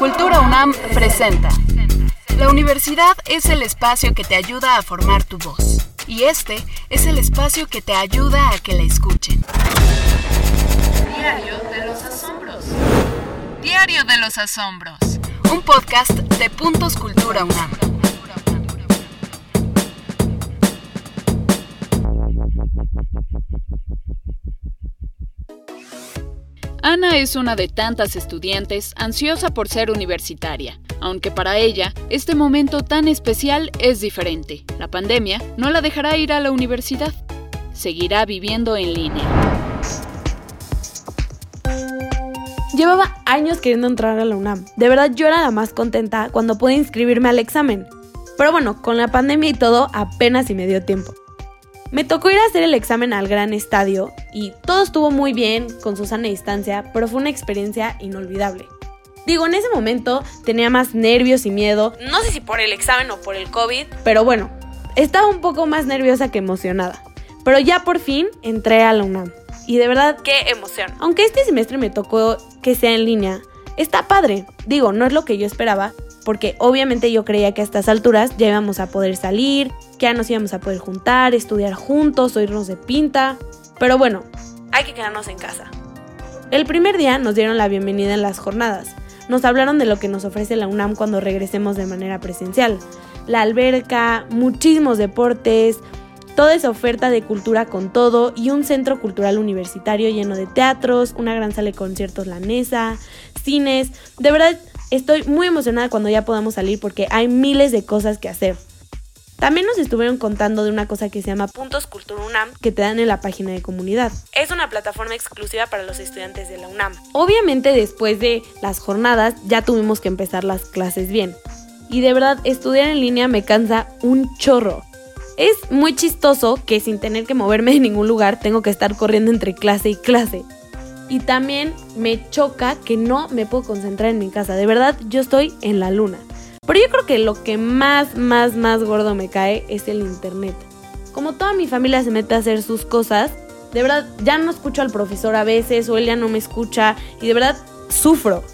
Cultura UNAM presenta. La universidad es el espacio que te ayuda a formar tu voz. Y este es el espacio que te ayuda a que la escuchen. Diario de los Asombros. Diario de los Asombros. Un podcast de Puntos Cultura UNAM. Ana es una de tantas estudiantes ansiosa por ser universitaria, aunque para ella este momento tan especial es diferente. La pandemia no la dejará ir a la universidad. Seguirá viviendo en línea. Llevaba años queriendo entrar a la UNAM. De verdad yo era la más contenta cuando pude inscribirme al examen. Pero bueno, con la pandemia y todo apenas y me dio tiempo. Me tocó ir a hacer el examen al gran estadio y todo estuvo muy bien con su sana distancia, pero fue una experiencia inolvidable. Digo, en ese momento tenía más nervios y miedo, no sé si por el examen o por el COVID, pero bueno, estaba un poco más nerviosa que emocionada. Pero ya por fin entré a la UNAM. Y de verdad, qué emoción. Aunque este semestre me tocó que sea en línea, está padre. Digo, no es lo que yo esperaba, porque obviamente yo creía que a estas alturas ya íbamos a poder salir, que ya nos íbamos a poder juntar, estudiar juntos, oírnos de pinta. Pero bueno, hay que quedarnos en casa. El primer día nos dieron la bienvenida en las jornadas. Nos hablaron de lo que nos ofrece la UNAM cuando regresemos de manera presencial. La alberca, muchísimos deportes, toda esa oferta de cultura con todo y un centro cultural universitario lleno de teatros, una gran sala de conciertos la mesa, cines. De verdad, estoy muy emocionada cuando ya podamos salir porque hay miles de cosas que hacer. También nos estuvieron contando de una cosa que se llama Puntos Cultura UNAM que te dan en la página de comunidad. Es una plataforma exclusiva para los estudiantes de la UNAM. Obviamente después de las jornadas ya tuvimos que empezar las clases bien. Y de verdad, estudiar en línea me cansa un chorro. Es muy chistoso que sin tener que moverme de ningún lugar tengo que estar corriendo entre clase y clase. Y también me choca que no me puedo concentrar en mi casa. De verdad, yo estoy en la luna. Pero yo creo que lo que más, más, más gordo me cae es el internet. Como toda mi familia se mete a hacer sus cosas, de verdad ya no escucho al profesor a veces o él ya no me escucha y de verdad sufro.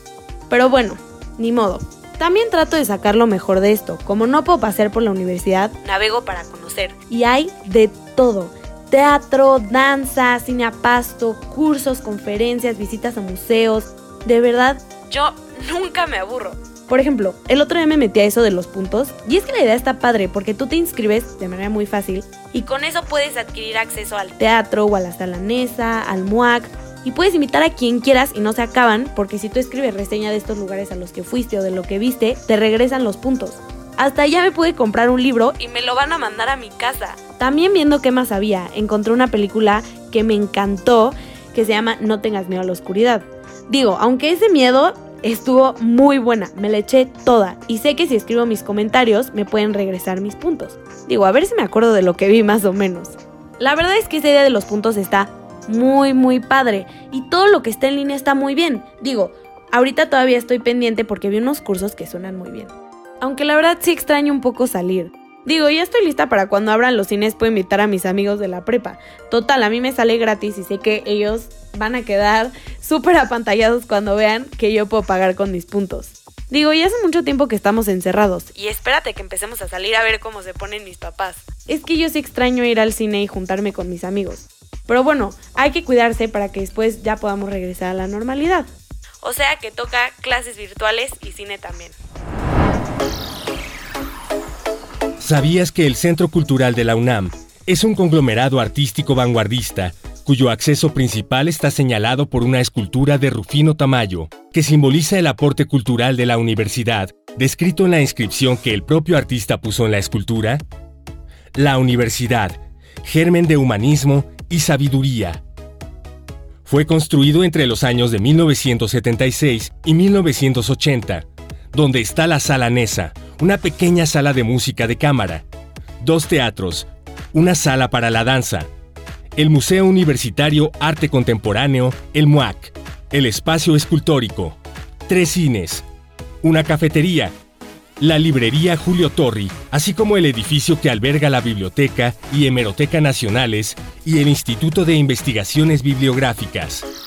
Pero bueno, ni modo. También trato de sacar lo mejor de esto. Como no puedo pasar por la universidad, navego para conocer. Y hay de todo. Teatro, danza, cine a pasto, cursos, conferencias, visitas a museos. De verdad, yo nunca me aburro. Por ejemplo, el otro día me metí a eso de los puntos y es que la idea está padre porque tú te inscribes de manera muy fácil y con eso puedes adquirir acceso al teatro o a la sala Nesa, al MUAC y puedes invitar a quien quieras y no se acaban porque si tú escribes reseña de estos lugares a los que fuiste o de lo que viste, te regresan los puntos. Hasta ya me pude comprar un libro y me lo van a mandar a mi casa. También viendo qué más había, encontré una película que me encantó que se llama No tengas miedo a la oscuridad. Digo, aunque ese miedo estuvo muy buena, me la eché toda y sé que si escribo mis comentarios me pueden regresar mis puntos. Digo, a ver si me acuerdo de lo que vi más o menos. La verdad es que esa idea de los puntos está muy muy padre y todo lo que está en línea está muy bien. Digo, ahorita todavía estoy pendiente porque vi unos cursos que suenan muy bien. Aunque la verdad sí extraño un poco salir. Digo, ya estoy lista para cuando abran los cines puedo invitar a mis amigos de la prepa. Total, a mí me sale gratis y sé que ellos van a quedar súper apantallados cuando vean que yo puedo pagar con mis puntos. Digo, ya hace mucho tiempo que estamos encerrados. Y espérate que empecemos a salir a ver cómo se ponen mis papás. Es que yo sí extraño ir al cine y juntarme con mis amigos. Pero bueno, hay que cuidarse para que después ya podamos regresar a la normalidad. O sea que toca clases virtuales y cine también. ¿Sabías que el Centro Cultural de la UNAM es un conglomerado artístico vanguardista cuyo acceso principal está señalado por una escultura de Rufino Tamayo, que simboliza el aporte cultural de la universidad, descrito en la inscripción que el propio artista puso en la escultura? La universidad, germen de humanismo y sabiduría. Fue construido entre los años de 1976 y 1980, donde está la Sala Nesa, una pequeña sala de música de cámara, dos teatros, una sala para la danza, el Museo Universitario Arte Contemporáneo, el MUAC, el Espacio Escultórico, tres cines, una cafetería, la librería Julio Torri, así como el edificio que alberga la Biblioteca y Hemeroteca Nacionales y el Instituto de Investigaciones Bibliográficas.